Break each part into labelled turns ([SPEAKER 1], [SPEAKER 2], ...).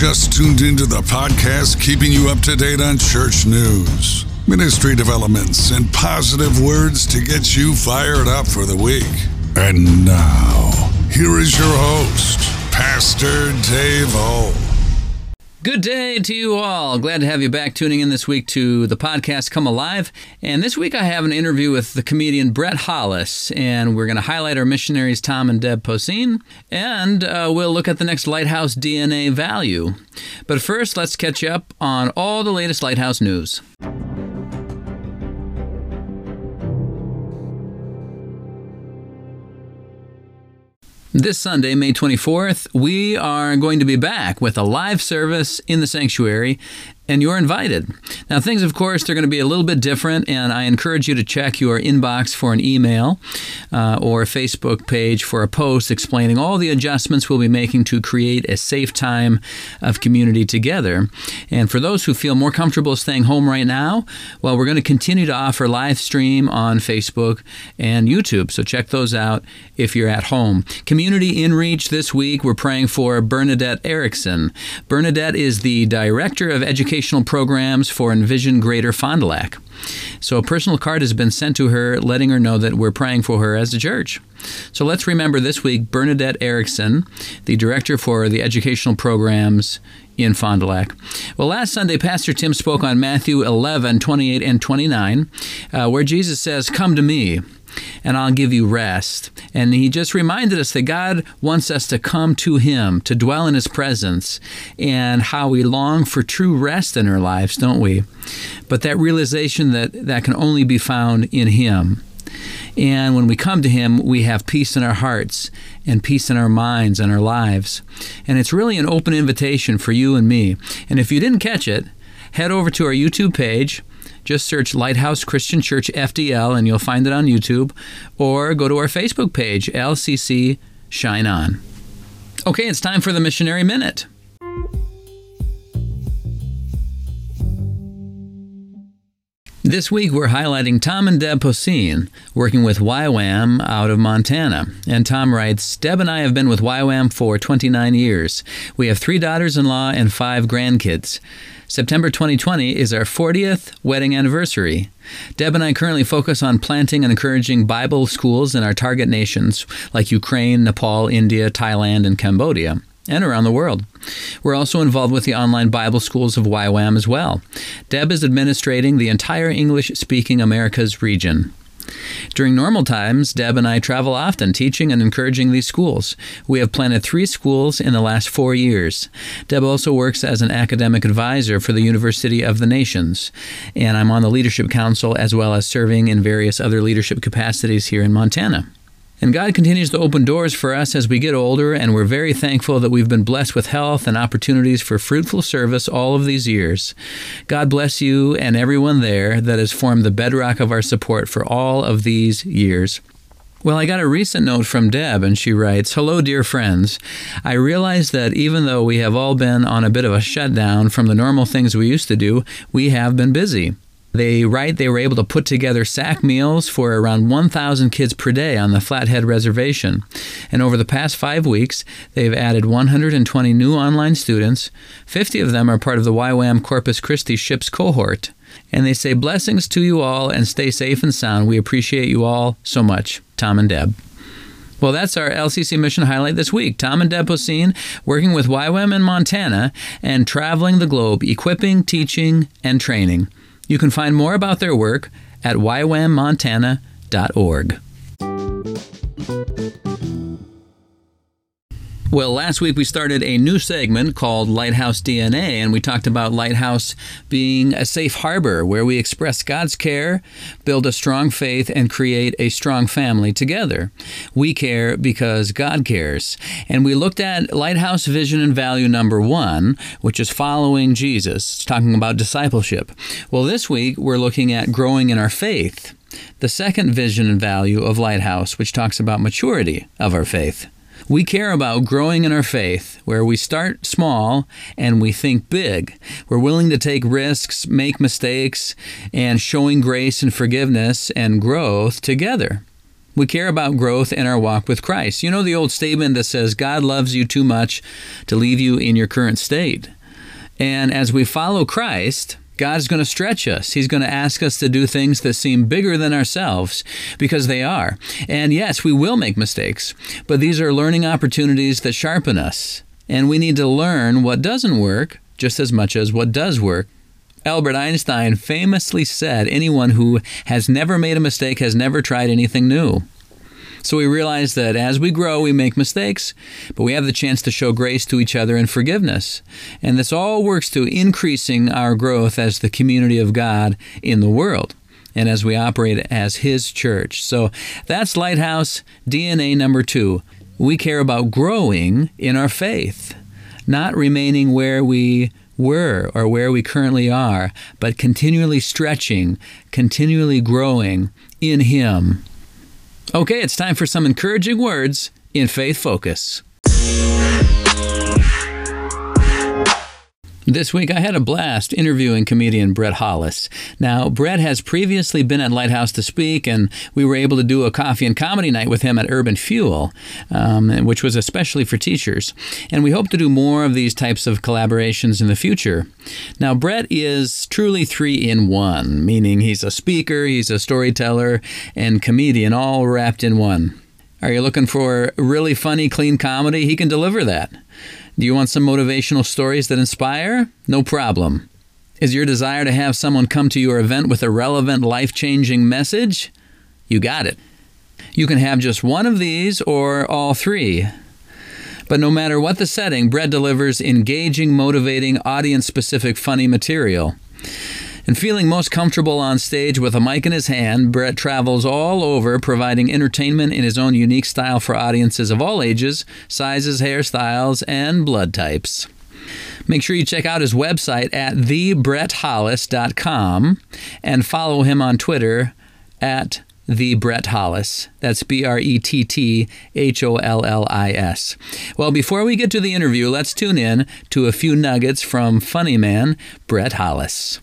[SPEAKER 1] just tuned into the podcast keeping you up to date on church news, ministry developments, and positive words to get you fired up for the week. And now, here is your host, Pastor Dave O.
[SPEAKER 2] Good day to you all. Glad to have you back tuning in this week to the podcast Come Alive. And this week I have an interview with the comedian Brett Hollis, and we're going to highlight our missionaries Tom and Deb Poseen, and uh, we'll look at the next Lighthouse DNA value. But first, let's catch up on all the latest Lighthouse news. This Sunday, May 24th, we are going to be back with a live service in the sanctuary and you're invited. Now, things, of course, they're going to be a little bit different, and I encourage you to check your inbox for an email uh, or a Facebook page for a post explaining all the adjustments we'll be making to create a safe time of community together. And for those who feel more comfortable staying home right now, well, we're going to continue to offer live stream on Facebook and YouTube, so check those out if you're at home. Community in reach this week, we're praying for Bernadette Erickson. Bernadette is the Director of Education educational programs for Envision Greater Fond du Lac. So a personal card has been sent to her letting her know that we're praying for her as a church. So let's remember this week Bernadette Erickson, the director for the educational programs in Fond du Lac. Well, last Sunday, Pastor Tim spoke on Matthew 11, 28 and 29, uh, where Jesus says, Come to me and I'll give you rest. And he just reminded us that God wants us to come to him, to dwell in his presence, and how we long for true rest in our lives, don't we? But that realization that that can only be found in him. And when we come to Him, we have peace in our hearts and peace in our minds and our lives. And it's really an open invitation for you and me. And if you didn't catch it, head over to our YouTube page just search Lighthouse Christian Church FDL and you'll find it on YouTube, or go to our Facebook page, LCC Shine On. Okay, it's time for the Missionary Minute. This week we're highlighting Tom and Deb Poseen, working with YWAM out of Montana. And Tom writes, Deb and I have been with YWAM for 29 years. We have three daughters in law and five grandkids. September 2020 is our 40th wedding anniversary. Deb and I currently focus on planting and encouraging Bible schools in our target nations like Ukraine, Nepal, India, Thailand, and Cambodia and around the world. We're also involved with the online Bible schools of YWAM as well. Deb is administrating the entire English speaking Americas region. During normal times, Deb and I travel often teaching and encouraging these schools. We have planted three schools in the last four years. Deb also works as an academic advisor for the University of the Nations, and I'm on the Leadership Council as well as serving in various other leadership capacities here in Montana. And God continues to open doors for us as we get older, and we're very thankful that we've been blessed with health and opportunities for fruitful service all of these years. God bless you and everyone there that has formed the bedrock of our support for all of these years. Well, I got a recent note from Deb, and she writes Hello, dear friends. I realize that even though we have all been on a bit of a shutdown from the normal things we used to do, we have been busy. They write they were able to put together sack meals for around 1,000 kids per day on the Flathead Reservation. And over the past five weeks, they've added 120 new online students. 50 of them are part of the YWAM Corpus Christi Ships cohort. And they say, Blessings to you all and stay safe and sound. We appreciate you all so much. Tom and Deb. Well, that's our LCC mission highlight this week. Tom and Deb Poseen working with YWAM in Montana and traveling the globe, equipping, teaching, and training. You can find more about their work at ywammontana.org. Well, last week we started a new segment called Lighthouse DNA, and we talked about Lighthouse being a safe harbor where we express God's care, build a strong faith, and create a strong family together. We care because God cares. And we looked at Lighthouse vision and value number one, which is following Jesus, talking about discipleship. Well, this week we're looking at growing in our faith. The second vision and value of Lighthouse, which talks about maturity of our faith. We care about growing in our faith, where we start small and we think big. We're willing to take risks, make mistakes, and showing grace and forgiveness and growth together. We care about growth in our walk with Christ. You know the old statement that says, God loves you too much to leave you in your current state. And as we follow Christ, God's going to stretch us. He's going to ask us to do things that seem bigger than ourselves because they are. And yes, we will make mistakes, but these are learning opportunities that sharpen us. And we need to learn what doesn't work just as much as what does work. Albert Einstein famously said, Anyone who has never made a mistake has never tried anything new. So we realize that as we grow, we make mistakes, but we have the chance to show grace to each other and forgiveness. And this all works to increasing our growth as the community of God in the world and as we operate as His church. So that's Lighthouse DNA number two. We care about growing in our faith, not remaining where we were or where we currently are, but continually stretching, continually growing in Him. Okay, it's time for some encouraging words in Faith Focus. This week, I had a blast interviewing comedian Brett Hollis. Now, Brett has previously been at Lighthouse to speak, and we were able to do a coffee and comedy night with him at Urban Fuel, um, which was especially for teachers. And we hope to do more of these types of collaborations in the future. Now, Brett is truly three in one, meaning he's a speaker, he's a storyteller, and comedian all wrapped in one. Are you looking for really funny, clean comedy? He can deliver that. Do you want some motivational stories that inspire? No problem. Is your desire to have someone come to your event with a relevant, life changing message? You got it. You can have just one of these or all three. But no matter what the setting, Brett delivers engaging, motivating, audience specific, funny material. And feeling most comfortable on stage with a mic in his hand, Brett travels all over providing entertainment in his own unique style for audiences of all ages, sizes, hairstyles, and blood types. Make sure you check out his website at thebretthollis.com and follow him on Twitter at the Brett Hollis. That's B R E T T H O L L I S. Well, before we get to the interview, let's tune in to a few nuggets from funny man Brett Hollis.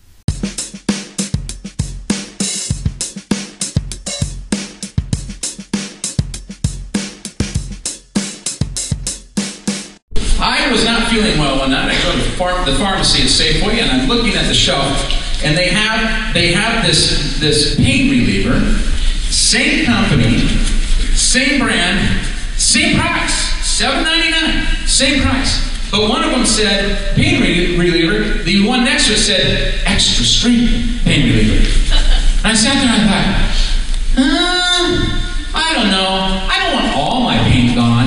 [SPEAKER 3] Feeling well one night. I go to phar- the pharmacy at Safeway, and I'm looking at the shelf, and they have they have this this pain reliever, same company, same brand, same price, seven ninety nine, same price. But one of them said pain reliever. The one next to it said extra strength pain reliever. And I sat there and I thought, uh, I don't know. I don't want all my pain gone.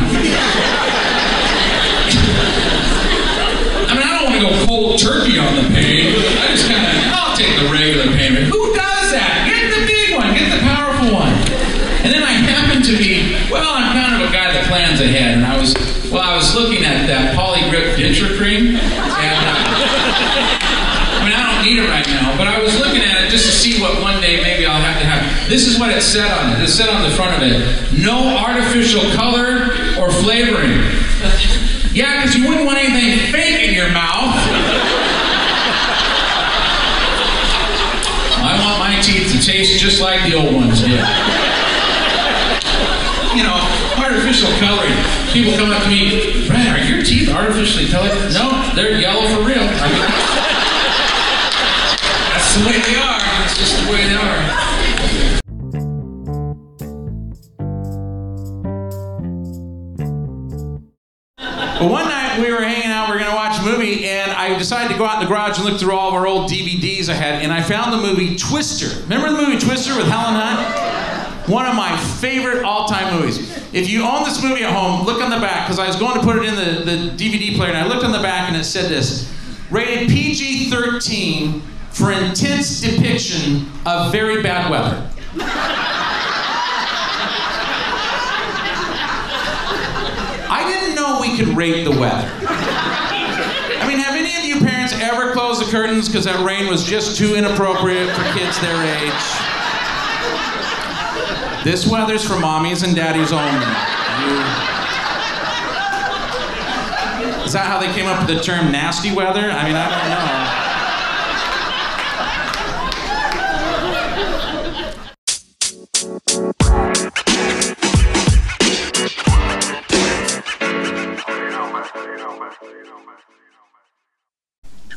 [SPEAKER 3] I mean, I don't want to go cold turkey on the pain. I just kind of, I'll take the regular pain. Who does that? Get the big one. Get the powerful one. And then I happened to be, well, I'm kind of a guy that plans ahead, and I was, well, I was looking at that Poligrip denture cream, and uh, I mean, I don't need it right now, but I was looking at it just to see what one day maybe I'll have to have. This is what it said on it. It said on the front of it, no artificial color or flavoring. Yeah, because you wouldn't want anything fake in your mouth. I want my teeth to taste just like the old ones did. You know, artificial coloring. People come up to me, Brad, are your teeth artificially colored? No, they're yellow for real. I mean, that's the way they are. That's just the way they are. Decided to go out in the garage and look through all of our old DVDs I had, and I found the movie Twister. Remember the movie Twister with Helen Hunt? One of my favorite all-time movies. If you own this movie at home, look on the back, because I was going to put it in the, the DVD player, and I looked on the back and it said this, rated PG-13 for intense depiction of very bad weather. I didn't know we could rate the weather. I mean, have any of you parents ever closed the curtains because that rain was just too inappropriate for kids their age? This weather's for mommies and daddies only. You- Is that how they came up with the term nasty weather? I mean, I don't know.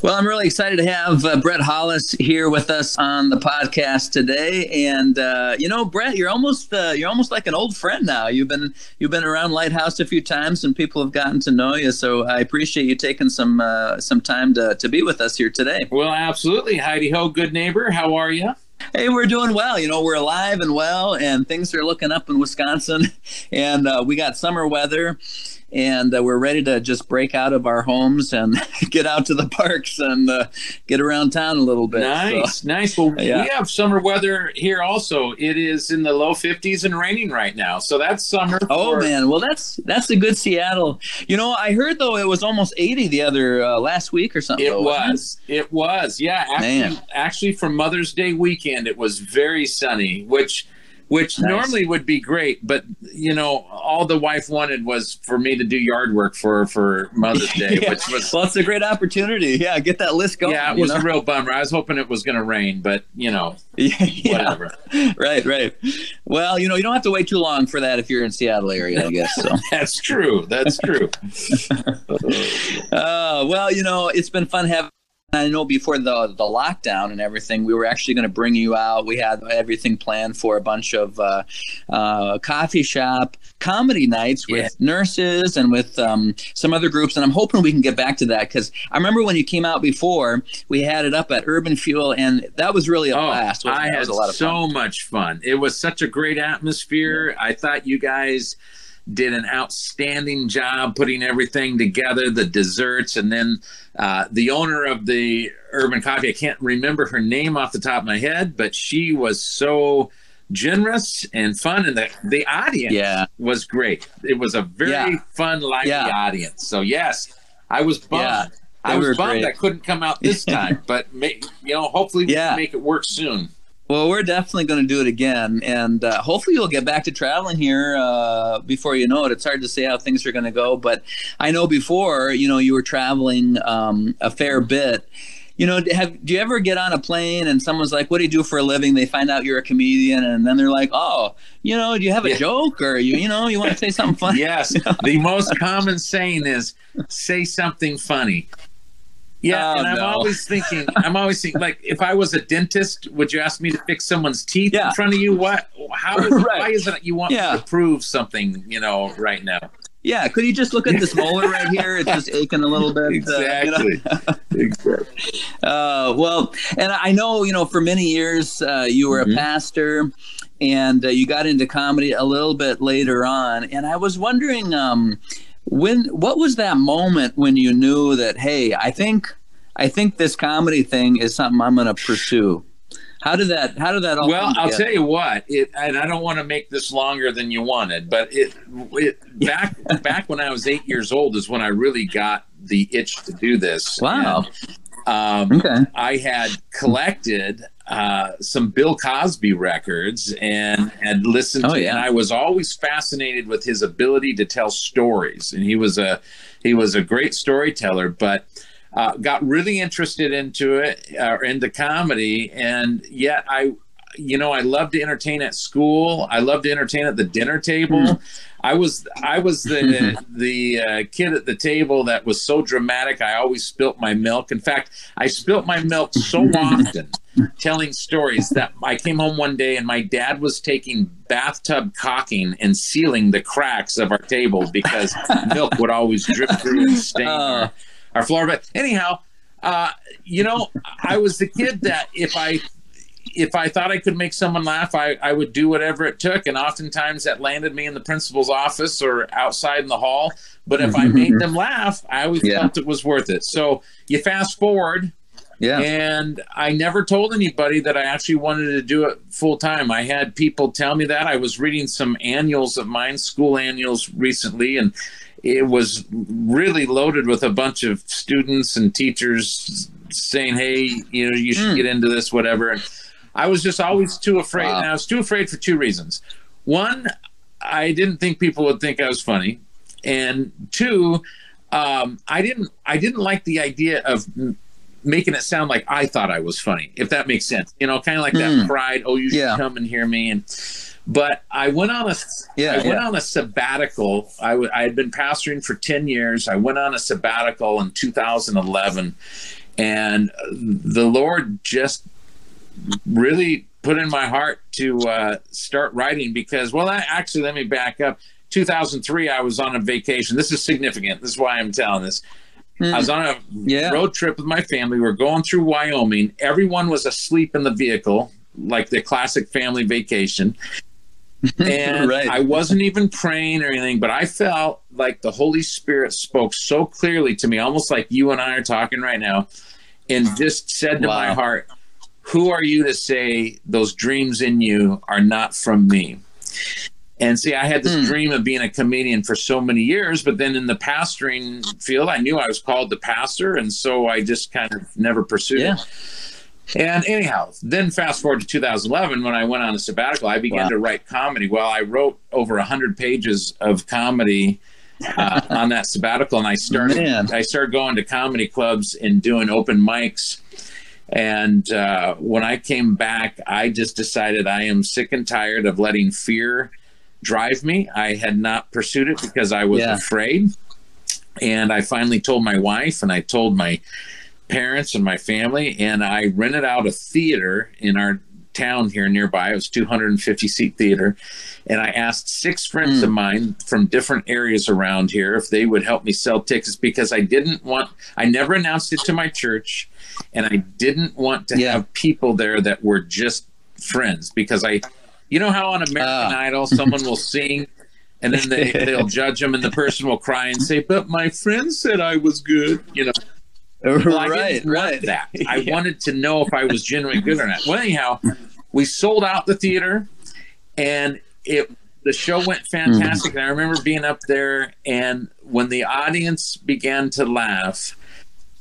[SPEAKER 2] Well, I'm really excited to have uh, Brett Hollis here with us on the podcast today. And uh, you know, Brett, you're almost uh, you're almost like an old friend now. You've been you've been around Lighthouse a few times, and people have gotten to know you. So I appreciate you taking some uh, some time to to be with us here today.
[SPEAKER 3] Well, absolutely, Heidi Ho, good neighbor. How are you?
[SPEAKER 2] Hey, we're doing well. You know, we're alive and well, and things are looking up in Wisconsin. And uh, we got summer weather, and uh, we're ready to just break out of our homes and get out to the parks and uh, get around town a little bit.
[SPEAKER 3] Nice, so, nice. Well, yeah. we have summer weather here also. It is in the low 50s and raining right now, so that's summer.
[SPEAKER 2] Oh man, well that's that's a good Seattle. You know, I heard though it was almost 80 the other uh, last week or something.
[SPEAKER 3] It
[SPEAKER 2] though,
[SPEAKER 3] was. It? it? was. Yeah, actually, man. actually, for Mother's Day weekend, it was very sunny, which which nice. normally would be great, but you know, all the wife wanted was for me to do yard work for for Mother's Day,
[SPEAKER 2] yeah.
[SPEAKER 3] which was
[SPEAKER 2] well, it's a great opportunity. Yeah, get that list going.
[SPEAKER 3] Yeah, it was know? a real bummer. I was hoping it was going to rain, but you know,
[SPEAKER 2] yeah,
[SPEAKER 3] whatever.
[SPEAKER 2] Right, right. Well, you know, you don't have to wait too long for that if you're in Seattle area, I guess. So
[SPEAKER 3] that's true. That's true.
[SPEAKER 2] uh, well, you know, it's been fun having I know before the the lockdown and everything, we were actually going to bring you out. We had everything planned for a bunch of uh, uh, coffee shop comedy nights with yeah. nurses and with um, some other groups. And I'm hoping we can get back to that because I remember when you came out before, we had it up at Urban Fuel, and that was really a
[SPEAKER 3] oh,
[SPEAKER 2] blast.
[SPEAKER 3] I had a lot of so fun. much fun. It was such a great atmosphere. Yeah. I thought you guys did an outstanding job putting everything together, the desserts, and then uh, the owner of the Urban Coffee, I can't remember her name off the top of my head, but she was so generous and fun, and the the audience
[SPEAKER 2] yeah.
[SPEAKER 3] was great. It was a very yeah. fun, lively yeah. audience. So yes, I was bummed. I was bummed great. I couldn't come out this time, but you know, hopefully we can make it work soon.
[SPEAKER 2] Well, we're definitely going to do it again, and uh, hopefully you'll get back to traveling here uh, before you know it. It's hard to say how things are going to go, but I know before, you know, you were traveling um, a fair bit. You know, have do you ever get on a plane and someone's like, "What do you do for a living?" They find out you're a comedian, and then they're like, "Oh, you know, do you have a yeah. joke or you, you know, you want to say something funny?"
[SPEAKER 3] yes, the most common saying is, "Say something funny." Yeah, oh, and I'm no. always thinking, I'm always thinking, like, if I was a dentist, would you ask me to fix someone's teeth yeah. in front of you? What? How? Is, right. Why is it you want yeah. to prove something? You know, right now.
[SPEAKER 2] Yeah, could you just look at this molar right here? It's just aching a little bit.
[SPEAKER 3] Exactly. Uh, you know? exactly.
[SPEAKER 2] Uh, well, and I know you know for many years uh, you were mm-hmm. a pastor, and uh, you got into comedy a little bit later on, and I was wondering. Um, when what was that moment when you knew that hey i think i think this comedy thing is something i'm going to pursue? How did that how did that all
[SPEAKER 3] well i'll tell you what it and i don't want to make this longer than you wanted but it, it back back when i was eight years old is when i really got the itch to do this.
[SPEAKER 2] Wow.
[SPEAKER 3] And, um, okay. i had collected uh, some Bill Cosby records and had listened oh, to, yeah. and I was always fascinated with his ability to tell stories. And he was a he was a great storyteller, but uh, got really interested into it or uh, into comedy, and yet I you know, I love to entertain at school. I love to entertain at the dinner table. Mm-hmm. I was I was the the uh, kid at the table that was so dramatic. I always spilt my milk. In fact, I spilt my milk so often telling stories that I came home one day and my dad was taking bathtub caulking and sealing the cracks of our table because milk would always drip through and stain uh. our, our floor. But anyhow, uh, you know, I was the kid that if I if I thought I could make someone laugh, I, I would do whatever it took. And oftentimes that landed me in the principal's office or outside in the hall. But if I made them laugh, I always yeah. felt it was worth it. So you fast forward.
[SPEAKER 2] Yeah.
[SPEAKER 3] And I never told anybody that I actually wanted to do it full time. I had people tell me that. I was reading some annuals of mine, school annuals recently, and it was really loaded with a bunch of students and teachers saying, "Hey, you know, you should mm. get into this, whatever." And I was just always too afraid. Wow. And I was too afraid for two reasons. One, I didn't think people would think I was funny, and two, um, I didn't I didn't like the idea of making it sound like I thought I was funny, if that makes sense. You know, kind of like mm. that hmm. pride. Oh, you should yeah. come and hear me. And but I went on a yeah, I went on a sabbatical. I, w- I had been pastoring for ten years. I went on a sabbatical in 2011, and the Lord just really put in my heart to uh, start writing because, well, I, actually, let me back up. 2003, I was on a vacation. This is significant. This is why I'm telling this. I was on a
[SPEAKER 2] Yeah.
[SPEAKER 3] road trip with my family. We are going through Wyoming. Everyone was asleep in the vehicle, like the classic family vacation. And
[SPEAKER 2] Right.
[SPEAKER 3] I wasn't even praying or anything, but I felt like the Holy Spirit spoke so clearly to me, almost like you and I are talking right now, and just said to my heart, Who are you to say those dreams in you are not from me? And see, I had this
[SPEAKER 2] Hmm.
[SPEAKER 3] dream of being a comedian for so many years, but then in the pastoring field, I knew I was called to pastor, and so I just kind of never pursued
[SPEAKER 2] Yeah.
[SPEAKER 3] it. And anyhow, then fast forward to 2011 when I went on a sabbatical, I began
[SPEAKER 2] Wow.
[SPEAKER 3] to write comedy. Well, I wrote over 100 pages of comedy uh, on that sabbatical, and I started
[SPEAKER 2] Man.
[SPEAKER 3] I started going to comedy clubs and doing open mics. And uh, when I came back, I just decided I am sick and tired of letting fear drive me. I had not pursued it because I was
[SPEAKER 2] Yeah.
[SPEAKER 3] afraid. And I finally told my wife and I told my parents and my family, and I rented out a theater in our town here nearby. It was 250 seat theater. And I asked six friends
[SPEAKER 2] Hmm.
[SPEAKER 3] of mine from different areas around here if they would help me sell tickets because I didn't want, I never announced it to my church. And I didn't want to
[SPEAKER 2] Yeah.
[SPEAKER 3] have people there that were just friends because I, you know how on American
[SPEAKER 2] Ah.
[SPEAKER 3] Idol, someone will sing and then they, they'll judge them and the person will cry and say, but my friend said I was good, you know. Well, I
[SPEAKER 2] right, right.
[SPEAKER 3] that. I
[SPEAKER 2] Yeah.
[SPEAKER 3] wanted to know if I was genuinely good or not. Well, anyhow, we sold out the theater, and it the show went fantastic. And I remember being up there, and when the audience began to laugh,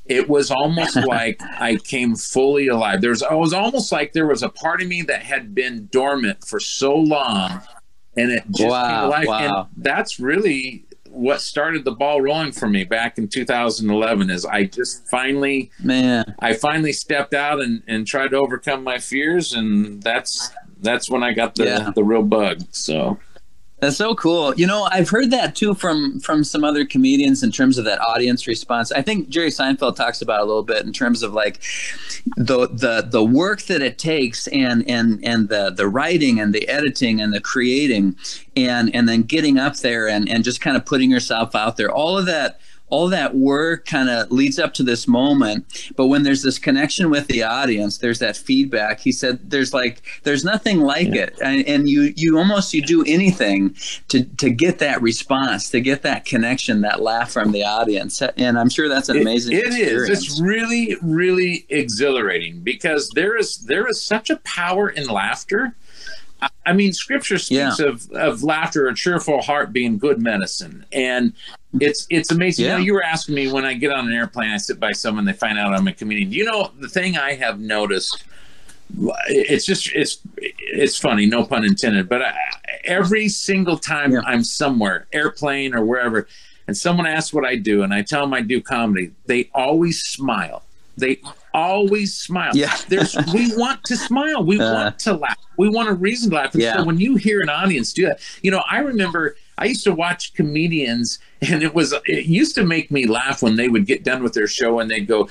[SPEAKER 3] it was almost like I came fully alive. There was it was almost like there was a part of me that had been dormant for so long, and it just
[SPEAKER 2] Wow,
[SPEAKER 3] came alive.
[SPEAKER 2] wow.
[SPEAKER 3] And that's really what started the ball rolling for me back in 2011 is I just finally
[SPEAKER 2] Man.
[SPEAKER 3] I finally stepped out and, and tried to overcome my fears and that's that's when I got the,
[SPEAKER 2] Yeah.
[SPEAKER 3] the real bug. So
[SPEAKER 2] That's so cool. You know, I've heard that too from from some other comedians in terms of that audience response. I think Jerry Seinfeld talks about a little bit in terms of like the the the work that it takes and and and the the writing and the editing and the creating and and then getting up there and and just kind of putting yourself out there. All of that all that work kind of leads up to this moment but when there's this connection with the audience there's that feedback he said there's like there's nothing like it and, and you you almost you do anything to to get that response to get that connection that laugh from the audience and i'm sure that's an amazing
[SPEAKER 3] It- it is. It's really, really exhilarating because there is there is such a power in laughter. I- I mean, Scripture speaks
[SPEAKER 2] Yeah.
[SPEAKER 3] of of laughter, a cheerful heart being good medicine, and it's it's amazing. You know, you were asking me when I get on an airplane, I sit by someone, they find out I'm a comedian. You know, the thing I have noticed it's just it's it's funny no pun intended but I, every single time
[SPEAKER 2] Yeah.
[SPEAKER 3] i'm somewhere airplane or wherever and someone asks what i do and i tell them i do comedy they always smile they always smile
[SPEAKER 2] Yeah.
[SPEAKER 3] there's we want to smile we
[SPEAKER 2] Uh.
[SPEAKER 3] want to laugh we want a reason to laugh and
[SPEAKER 2] Yeah.
[SPEAKER 3] so when you hear an audience do that you know i remember i used to watch comedians and it was it used to make me laugh when they would get done with their show and they'd go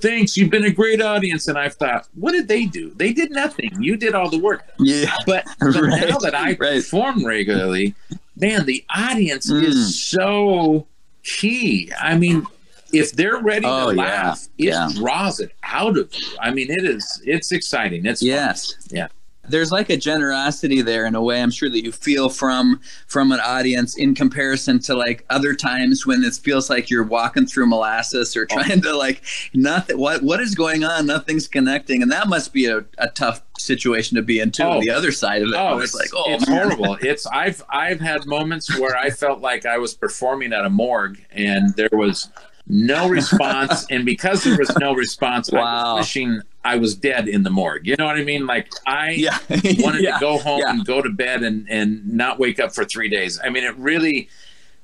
[SPEAKER 3] thanks you've been a great audience. And i thought what did they do? They did nothing. You did all the work.
[SPEAKER 2] Yeah.
[SPEAKER 3] But, but
[SPEAKER 2] Right,
[SPEAKER 3] now that i
[SPEAKER 2] right.
[SPEAKER 3] perform regularly man the audience
[SPEAKER 2] Mm.
[SPEAKER 3] is so key. I mean if they're ready
[SPEAKER 2] Oh,
[SPEAKER 3] to
[SPEAKER 2] yeah,
[SPEAKER 3] laugh it
[SPEAKER 2] yeah.
[SPEAKER 3] draws it out of you. I mean it is it's exciting. It's fun.
[SPEAKER 2] yes.
[SPEAKER 3] Yeah
[SPEAKER 2] there's like a generosity there in a way i'm sure that you feel from from an audience in comparison to like other times when it feels like you're walking through molasses or oh. trying to like nothing what what is going on nothing's connecting and that must be a, a tough situation to be in too
[SPEAKER 3] Oh.
[SPEAKER 2] the other side of it
[SPEAKER 3] Oh, it's,
[SPEAKER 2] it's, like oh
[SPEAKER 3] it's
[SPEAKER 2] man.
[SPEAKER 3] horrible. It's I've I've had moments where I felt like I was performing at a morgue and there was no response, and because there was no response, I
[SPEAKER 2] Wow.
[SPEAKER 3] was wishing I was dead in the morgue. You know what I mean? Like I
[SPEAKER 2] yeah
[SPEAKER 3] wanted
[SPEAKER 2] yeah.
[SPEAKER 3] to go home
[SPEAKER 2] yeah.
[SPEAKER 3] and go to bed and and not wake up for three days. I mean, it really,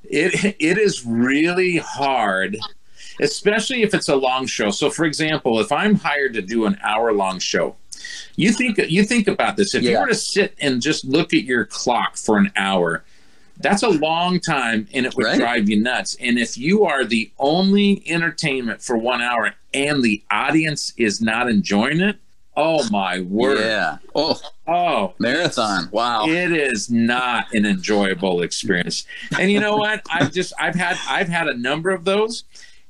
[SPEAKER 3] it it is really hard. Especially if it's a long show. So, for example, if I'm hired to do an hour-long show, you think you think about this. If you were to sit and just look at your clock for an hour, That's a long time and it would
[SPEAKER 2] Right.
[SPEAKER 3] drive you nuts. And if you are the only entertainment for one hour and the audience is not enjoying it, oh my word.
[SPEAKER 2] Yeah. Oh,
[SPEAKER 3] Oh,
[SPEAKER 2] marathon. Wow.
[SPEAKER 3] it is not an enjoyable experience. And you know what? I've just I've had I've had a number of those,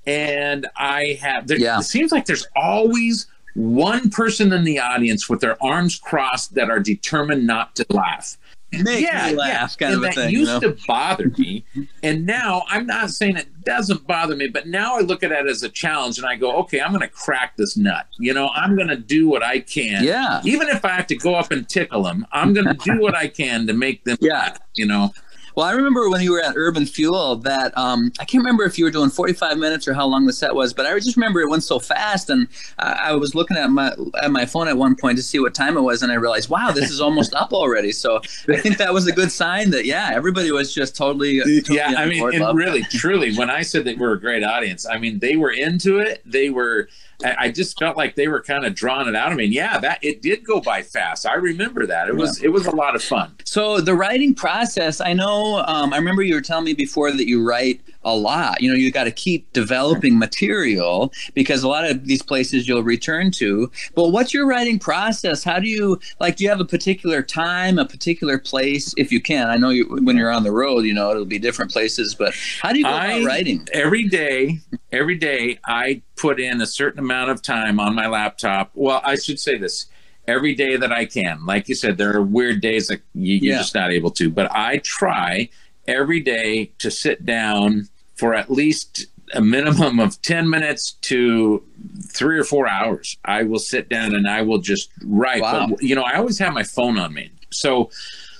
[SPEAKER 3] and I have. There,
[SPEAKER 2] Yeah.
[SPEAKER 3] It seems like there's always one person in the audience with their arms crossed that are determined not to laugh.
[SPEAKER 2] Make me laugh, kind
[SPEAKER 3] and
[SPEAKER 2] of a
[SPEAKER 3] that
[SPEAKER 2] thing. you
[SPEAKER 3] used
[SPEAKER 2] know?
[SPEAKER 3] to bother me, and now I'm not saying it doesn't bother me, but now I look at it as a challenge, and I go, okay, I'm going to crack this nut. You know, I'm going to do what I can.
[SPEAKER 2] Yeah.
[SPEAKER 3] Even if I have to go up and tickle them, I'm going to do what I can to make them.
[SPEAKER 2] Yeah.
[SPEAKER 3] laugh, You know.
[SPEAKER 2] Well, I remember when you were at Urban Fuel that um, I can't remember if you were doing 45 minutes or how long the set was, but I just remember it went so fast, and I, I was looking at my at my phone at one point to see what time it was, and I realized, wow, this is almost up already. So I think that was a good sign that yeah, everybody was just totally, totally
[SPEAKER 3] yeah, I mean, and really, truly, when I said that we're a great audience, I mean they were into it. They were. I just felt like they were kind of drawing it out of me. And yeah, that it did go by fast. I remember that. It was it was a lot of fun.
[SPEAKER 2] So the writing process, I know. Um, I remember you were telling me before that you write a lot. You know, you got to keep developing material because a lot of these places you'll return to. But what's your writing process? How do you like? Do you have a particular time, a particular place, if you can? I know you, when you're on the road, you know it'll be different places. But how do you go
[SPEAKER 3] I-
[SPEAKER 2] about writing?
[SPEAKER 3] every day every day i put in a certain amount of time on my laptop well i should say this every day that i can like you said there are weird days that you, you're
[SPEAKER 2] Yeah.
[SPEAKER 3] just not able to but i try every day to sit down for at least a minimum of 10 minutes to three or four hours i will sit down and i will just write
[SPEAKER 2] Wow.
[SPEAKER 3] but, you know i always have my phone on me so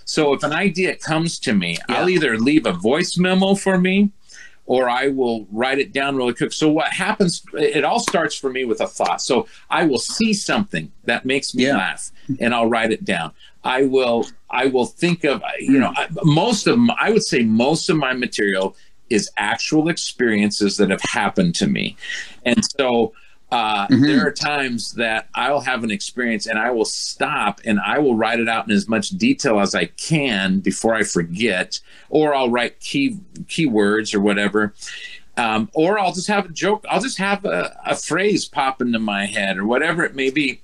[SPEAKER 3] so if an idea comes to me i'll either leave a voice memo for me or I will write it down really quick. So what happens? It all starts for me with a thought. So I will see something that makes me
[SPEAKER 2] Yeah.
[SPEAKER 3] laugh, and I'll write it down. I will I will think of you know I- most of I would say most of my material is actual experiences that have happened to me, and so. Uh,
[SPEAKER 2] Mhm.
[SPEAKER 3] There are times that I'll have an experience and I will stop and I will write it out in as much detail as I can before I forget, or I'll write key keywords or whatever. Um, or I'll just have a joke. I'll just have a, a phrase pop into my head or whatever it may be.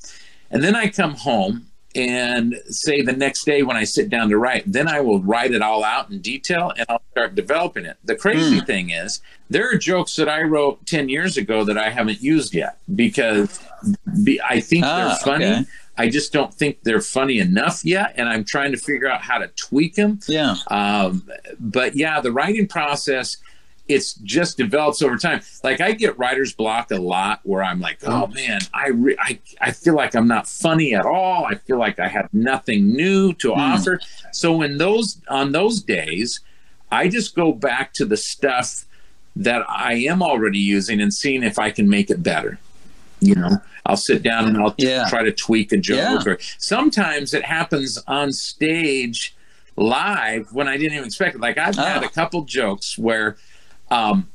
[SPEAKER 3] And then I come home and say the next day when I sit down to write, then I will write it all out in detail and I'll start developing it. The crazy
[SPEAKER 2] Hmm.
[SPEAKER 3] thing is, there are jokes that I wrote 10 years ago that I haven't used yet because be, I think
[SPEAKER 2] Ah,
[SPEAKER 3] they're funny.
[SPEAKER 2] okay.
[SPEAKER 3] I just don't think they're funny enough yet. And I'm trying to figure out how to tweak them.
[SPEAKER 2] Yeah.
[SPEAKER 3] Um, but yeah, the writing process, it's just develops over time. Like I get writer's block a lot where I'm like, oh man, I, re- I, I feel like I'm not funny at all. I feel like I have nothing new to
[SPEAKER 2] Hmm.
[SPEAKER 3] offer. So in those, on those days, I just go back to the stuff that I am already using and seeing if I can make it better. You know, I'll sit down and I'll
[SPEAKER 2] Yeah.
[SPEAKER 3] try to tweak a joke.
[SPEAKER 2] Yeah.
[SPEAKER 3] Or sometimes it happens on stage live when I didn't even expect it. Like I've had
[SPEAKER 2] Oh.
[SPEAKER 3] a couple jokes where um,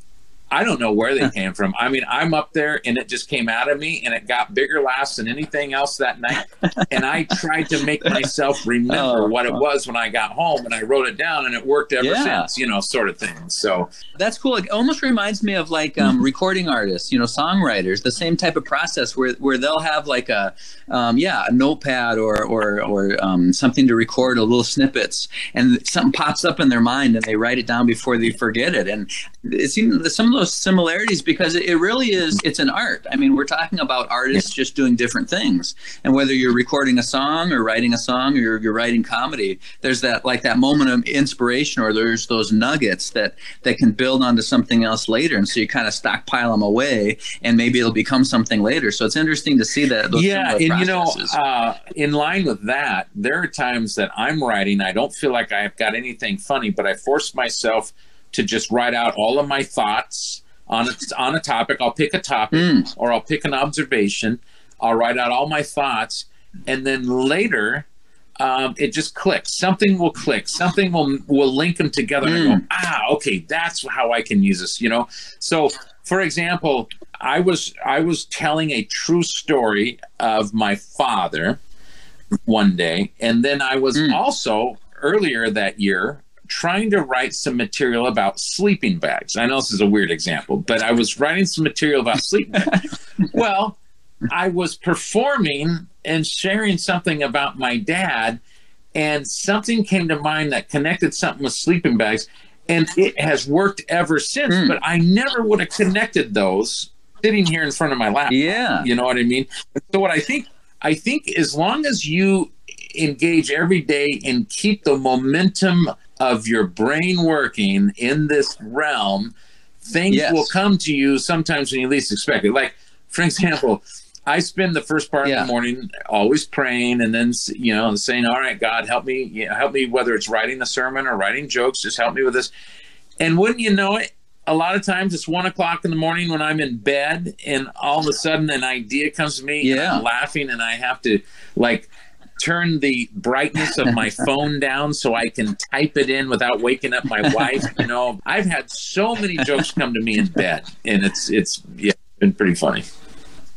[SPEAKER 3] I don't know where they came from. I mean, I'm up there and it just came out of me and it got bigger laughs than anything else that night. and I tried to make myself remember
[SPEAKER 2] Oh,
[SPEAKER 3] what it was when I got home and I wrote it down and it worked ever
[SPEAKER 2] Yeah.
[SPEAKER 3] since, you know, sort of thing. So
[SPEAKER 2] That's cool. It almost reminds me of like um, recording artists, you know, songwriters. The same type of process where, where they'll have like a, um, yeah, a notepad or or or um, something to record a little snippets, and something pops up in their mind, and they write it down before they forget it. And it seems some of those similarities because it, it really is. It's an art. I mean, we're talking about artists just doing different things, and whether you're recording a song or writing a song or you're, you're writing comedy, there's that like that moment of inspiration, or there's those nuggets that that can build onto something else later, and so you kind of stockpile them away, and maybe it'll become something later. So it's interesting to see that. Those
[SPEAKER 3] yeah, and you know, uh, in line with that, there are times that I'm writing. I don't feel like I've got anything funny, but I force myself to just write out all of my thoughts on a, on a topic. I'll pick a topic
[SPEAKER 2] Mm.
[SPEAKER 3] or I'll pick an observation. I'll write out all my thoughts, and then later. Um, it just clicks. Something will click. Something will will link them together. And I
[SPEAKER 2] Mm.
[SPEAKER 3] go, ah, okay, that's how I can use this. You know. So, for example, I was I was telling a true story of my father one day, and then I was
[SPEAKER 2] Mm.
[SPEAKER 3] also earlier that year trying to write some material about sleeping bags. I know this is a weird example, but I was writing some material about sleeping bags. well, I was performing and sharing something about my dad, and something came to mind that connected something with sleeping bags, and it has worked ever since.
[SPEAKER 2] Mm.
[SPEAKER 3] But I never would have connected those sitting here in front of my lap.
[SPEAKER 2] Yeah.
[SPEAKER 3] You know what I mean? So what I think I think as long as you engage every day and keep the momentum of your brain working in this realm, things
[SPEAKER 2] Yes.
[SPEAKER 3] will come to you sometimes when you least expect it. Like, for example, I spend the first part
[SPEAKER 2] Yeah.
[SPEAKER 3] of the morning always praying and then you know saying, "All right, God, help me, you know, help me whether it's writing a sermon or writing jokes, just help me with this." And wouldn't you know it, a lot of times it's one o'clock in the morning when I'm in bed, and all of a sudden an idea comes to me, and
[SPEAKER 2] Yeah.
[SPEAKER 3] I'm laughing, and I have to like turn the brightness of my phone down so I can type it in without waking up my wife. You know, I've had so many jokes come to me in bed, and it's it's yeah, been pretty funny.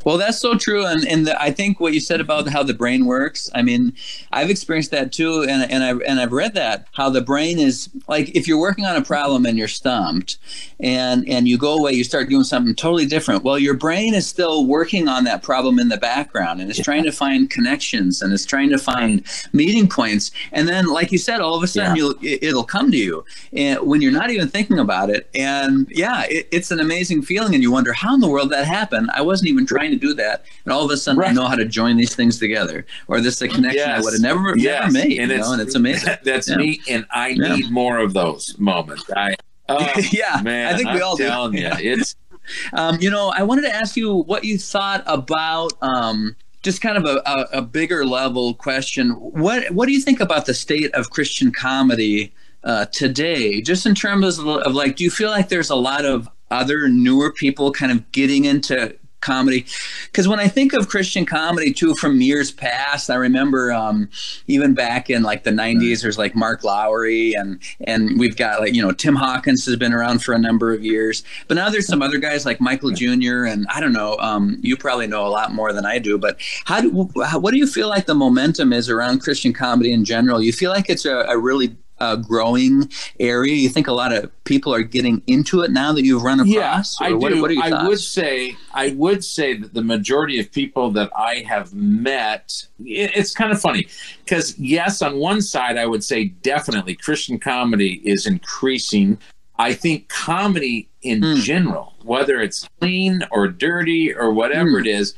[SPEAKER 2] Well, that's so true, and and the, I think what you said about how the brain works. I mean, I've experienced that too, and and I and I've read that how the brain is like if you're working on a problem and you're stumped, and and you go away, you start doing something totally different. Well, your brain is still working on that problem in the background, and it's trying to find connections, and it's trying to find meeting points, and then, like you said, all of a sudden
[SPEAKER 3] Yeah.
[SPEAKER 2] you'll it, it'll come to you, and when you're not even thinking about it, and yeah, it, it's an amazing feeling, and you wonder how in the world that happened. I wasn't even trying to do that, and all of a sudden I know how to join these things together, or this is a connection I would have never
[SPEAKER 3] Yes.
[SPEAKER 2] never made,
[SPEAKER 3] And
[SPEAKER 2] you
[SPEAKER 3] it's-
[SPEAKER 2] know, and it's amazing.
[SPEAKER 3] That's
[SPEAKER 2] Yeah.
[SPEAKER 3] me, and I
[SPEAKER 2] Yeah.
[SPEAKER 3] need more of those moments. I oh,
[SPEAKER 2] Yeah,
[SPEAKER 3] man,
[SPEAKER 2] I think we
[SPEAKER 3] I'm
[SPEAKER 2] all do.
[SPEAKER 3] you, it's
[SPEAKER 2] Um, you know, I wanted to ask you what you thought about um, just kind of a, a, a bigger level question. What What do you think about the state of Christian comedy uh, today? Just in terms of, of like, do you feel like there's a lot of other newer people kind of getting into comedy. Because when i think of christian comedy too from years past i remember um, even back in like the 90s there's like mark lowry and and we've got like you know tim hawkins has been around for a number of years. But now there's some other guys like michael jr and i don't know um, you probably know a lot more than i do but how do how, what do you feel like the momentum is around christian comedy in general? You feel like it's a, a really uh, growing area you think a lot of people are getting into it now that you've run across
[SPEAKER 3] I
[SPEAKER 2] what,
[SPEAKER 3] do.
[SPEAKER 2] what
[SPEAKER 3] I
[SPEAKER 2] thoughts?
[SPEAKER 3] would say I would say that the majority of people that I have met, it- it's kind of funny because yes, on one side I would say definitely Christian comedy is increasing. I think comedy in
[SPEAKER 2] Hmm.
[SPEAKER 3] general, whether it's clean or dirty or whatever
[SPEAKER 2] Hmm.
[SPEAKER 3] it is,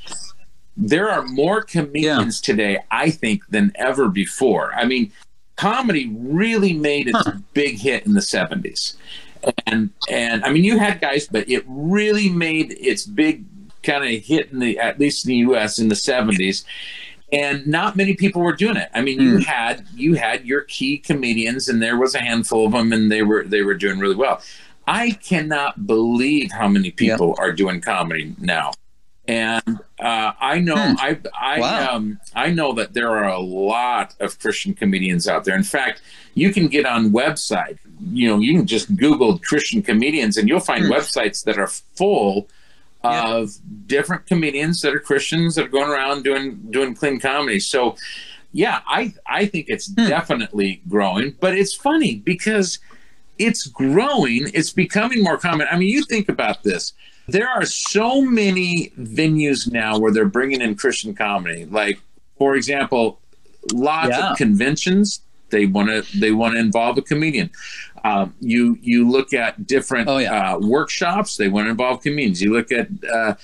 [SPEAKER 3] there are more comedians today, I think, than ever before. I mean, comedy really made its big hit in the 70s. And and I mean you had guys, but it really made its big kind of hit in the at least in the US in the 70s. And not many people were doing it. I mean, you hmm. had you had your key comedians, and there was a handful of them, and they were they were doing really well. I cannot believe how many people are doing comedy now and uh, I know
[SPEAKER 2] Hmm.
[SPEAKER 3] I I
[SPEAKER 2] Wow.
[SPEAKER 3] um I know that there are a lot of Christian comedians out there. In fact, you can get on website. You know, you can just Google Christian comedians, and you'll find
[SPEAKER 2] Hmm.
[SPEAKER 3] websites that are full
[SPEAKER 2] Yeah.
[SPEAKER 3] of different comedians that are Christians that are going around doing doing clean comedy. So, yeah, I I think it's
[SPEAKER 2] Hmm.
[SPEAKER 3] definitely growing. But it's funny because it's growing. It's becoming more common. I mean, you think about this. There are so many venues now where they're bringing in Christian comedy. Like, for example, lots
[SPEAKER 2] Yeah.
[SPEAKER 3] of conventions. They want to they want to involve a comedian. Um, you you look at different
[SPEAKER 2] Oh, yeah.
[SPEAKER 3] uh, workshops. They want to involve comedians. You look at uh,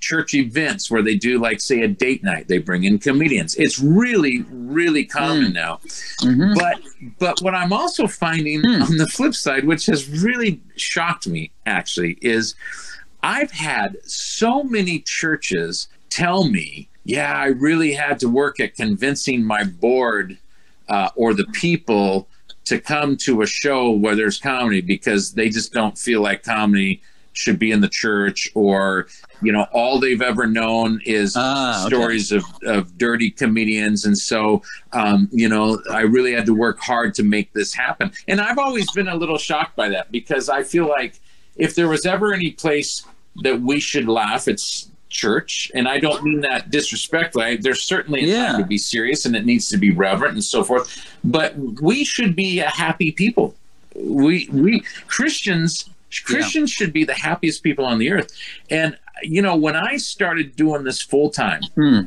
[SPEAKER 3] church events where they do like say a date night. They bring in comedians. It's really really common now.
[SPEAKER 2] Mhm.
[SPEAKER 3] But but what I'm also finding
[SPEAKER 2] Hmm.
[SPEAKER 3] on the flip side, which has really shocked me actually, is I've had so many churches tell me, yeah, I really had to work at convincing my board uh, or the people to come to a show where there's comedy because they just don't feel like comedy should be in the church or you know all they've ever known is
[SPEAKER 2] Ah, okay.
[SPEAKER 3] stories of, of dirty comedians and so um, you know i really had to work hard to make this happen and i've always been a little shocked by that because i feel like if there was ever any place that we should laugh it's church and i don't mean that disrespectfully I, there's certainly a
[SPEAKER 2] Yeah.
[SPEAKER 3] time to be serious and it needs to be reverent and so forth but we should be a happy people we we Christians Christians should be the happiest people on the earth. And you know, when I started doing this full time,
[SPEAKER 2] Hmm.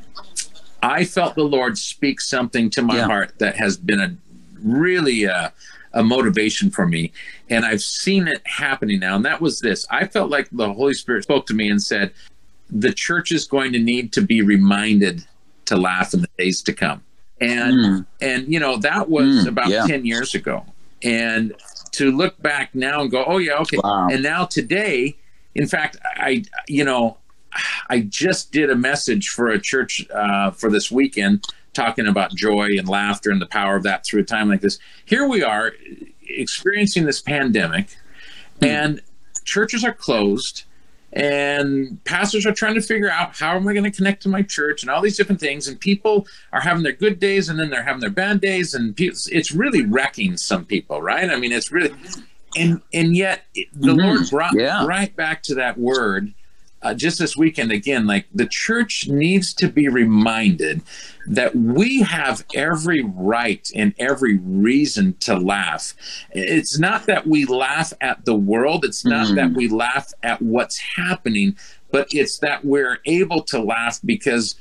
[SPEAKER 3] I felt the Lord speak something to my
[SPEAKER 2] Yeah.
[SPEAKER 3] heart that has been a really a, a motivation for me. And I've seen it happening now. And that was this I felt like the Holy Spirit spoke to me and said, The church is going to need to be reminded to laugh in the days to come. And
[SPEAKER 2] Mm.
[SPEAKER 3] and you know, that was
[SPEAKER 2] Mm,
[SPEAKER 3] about
[SPEAKER 2] yeah.
[SPEAKER 3] 10 years ago. And to look back now and go, Oh yeah, okay.
[SPEAKER 2] Wow.
[SPEAKER 3] And now today, in fact, I you know, I just did a message for a church uh, for this weekend talking about joy and laughter and the power of that through a time like this. Here we are experiencing this pandemic, and churches are closed, and pastors are trying to figure out how am I going to connect to my church and all these different things. And people are having their good days and then they're having their bad days, and it's really wrecking some people, right? I mean, it's really. And, and yet the
[SPEAKER 2] Mhm.
[SPEAKER 3] Lord brought
[SPEAKER 2] Yeah.
[SPEAKER 3] right back to that word uh, just this weekend again like the church needs to be reminded that we have every right and every reason to laugh. It's not that we laugh at the world. It's not
[SPEAKER 2] Mhm.
[SPEAKER 3] that we laugh at what's happening but it's that we're able to laugh because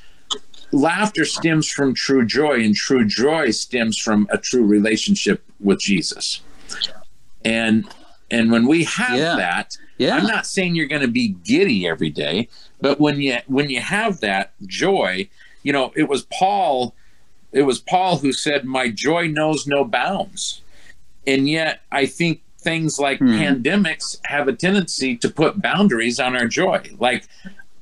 [SPEAKER 3] laughter stems from true joy and true joy stems from a true relationship with jesus. And and when we have
[SPEAKER 2] Yeah.
[SPEAKER 3] that
[SPEAKER 2] Yeah.
[SPEAKER 3] I'm not saying you're going to be giddy every day, but when you when you have that joy, you know, it was Paul it was Paul who said my joy knows no bounds. And yet I think things like
[SPEAKER 2] Hmm.
[SPEAKER 3] pandemics have a tendency to put boundaries on our joy. Like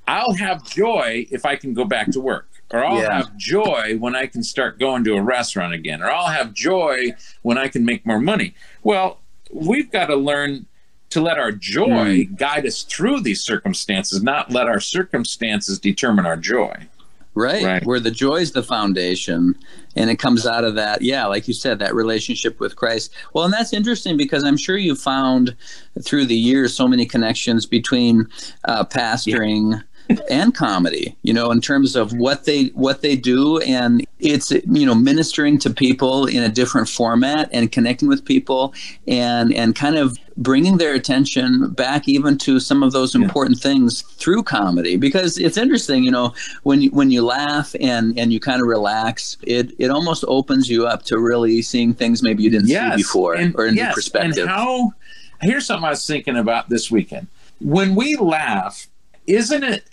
[SPEAKER 3] I'll have joy if I can go back to work. Or I'll
[SPEAKER 2] Yeah.
[SPEAKER 3] have joy when I can start going to a restaurant again. Or I'll have joy when I can make more money. Well, we've got to learn to let our joy
[SPEAKER 2] Hmm.
[SPEAKER 3] guide us through these circumstances, not let our circumstances determine our joy.
[SPEAKER 2] Right.
[SPEAKER 3] Right.
[SPEAKER 2] Where the joy is the foundation and it comes out of that, yeah, like you said, that relationship with Christ. Well, and that's interesting because I'm sure you found through the years so many connections between uh, pastoring and comedy, you know, in terms of what they what they do. And it's you know ministering to people in a different format and connecting with people and and kind of bringing their attention back even to some of those important things through comedy. Because it's interesting you know when you, when you laugh and and you kind of relax it it almost opens you up to really seeing things maybe you didn't see before
[SPEAKER 3] and,
[SPEAKER 2] or in
[SPEAKER 3] yes,
[SPEAKER 2] new perspective.
[SPEAKER 3] And how here's something I was thinking about this weekend. When we laugh, isn't it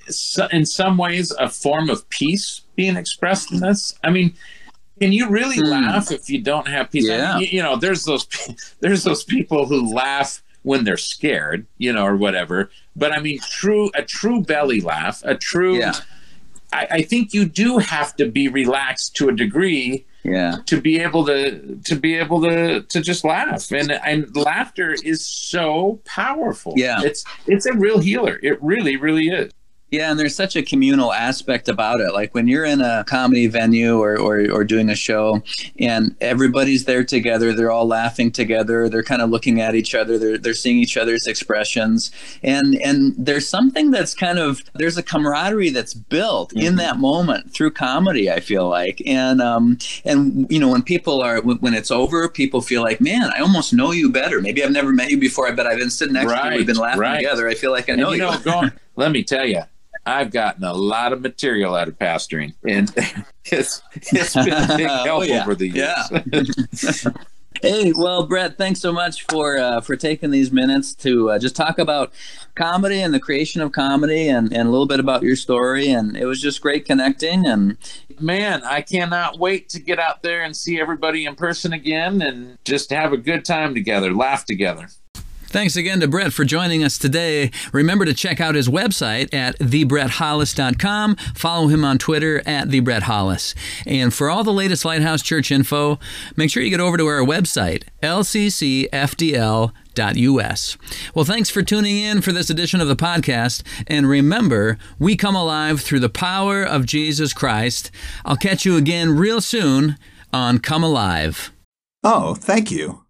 [SPEAKER 3] in some ways a form of peace being expressed in this? I mean, can you really
[SPEAKER 2] Hmm.
[SPEAKER 3] laugh if you don't have peace? I mean,
[SPEAKER 2] Yeah.
[SPEAKER 3] you, you know, there's those there's those people who laugh when they're scared, you know, or whatever. But I mean, true a true belly laugh, a true.
[SPEAKER 2] Yeah.
[SPEAKER 3] I, I think you do have to be relaxed to a degree
[SPEAKER 2] yeah.
[SPEAKER 3] to be able to to be able to to just laugh. And and laughter is so powerful.
[SPEAKER 2] Yeah.
[SPEAKER 3] it's it's a real healer. It really really is
[SPEAKER 2] Yeah, and there's such a communal aspect about it. Like when you're in a comedy venue or, or, or doing a show and everybody's there together, they're all laughing together, they're kind of looking at each other, they're, they're seeing each other's expressions. And and there's something that's kind of there's a camaraderie that's built in that moment through comedy, I feel like. And um and you know, when people are when, when it's over, people feel like, man, I almost know you better. Maybe I've never met you before, I bet I've been sitting next to you, we've been laughing
[SPEAKER 3] right.
[SPEAKER 2] together. I feel like I
[SPEAKER 3] and
[SPEAKER 2] know
[SPEAKER 3] you
[SPEAKER 2] you.
[SPEAKER 3] know let me tell you i've gotten a lot of material out of pastoring and it's it's been a big help
[SPEAKER 2] Oh, yeah.
[SPEAKER 3] over the years
[SPEAKER 2] Yeah. Hey, well, Brett, thanks so much for uh, for taking these minutes to uh, just talk about comedy and the creation of comedy and, and a little bit about your story. And it was just great connecting. And
[SPEAKER 3] man i cannot wait to get out there and see everybody in person again and just have a good time together laugh together
[SPEAKER 2] Thanks again to Brett for joining us today. Remember to check out his website at thebretthollis.com. Follow him on Twitter at thebretthollis. And for all the latest Lighthouse Church info, make sure you get over to our website, lccfdl.us. Well, thanks for tuning in for this edition of the podcast. And remember, we come alive through the power of Jesus Christ. I'll catch you again real soon on Come Alive.
[SPEAKER 4] Oh, thank you.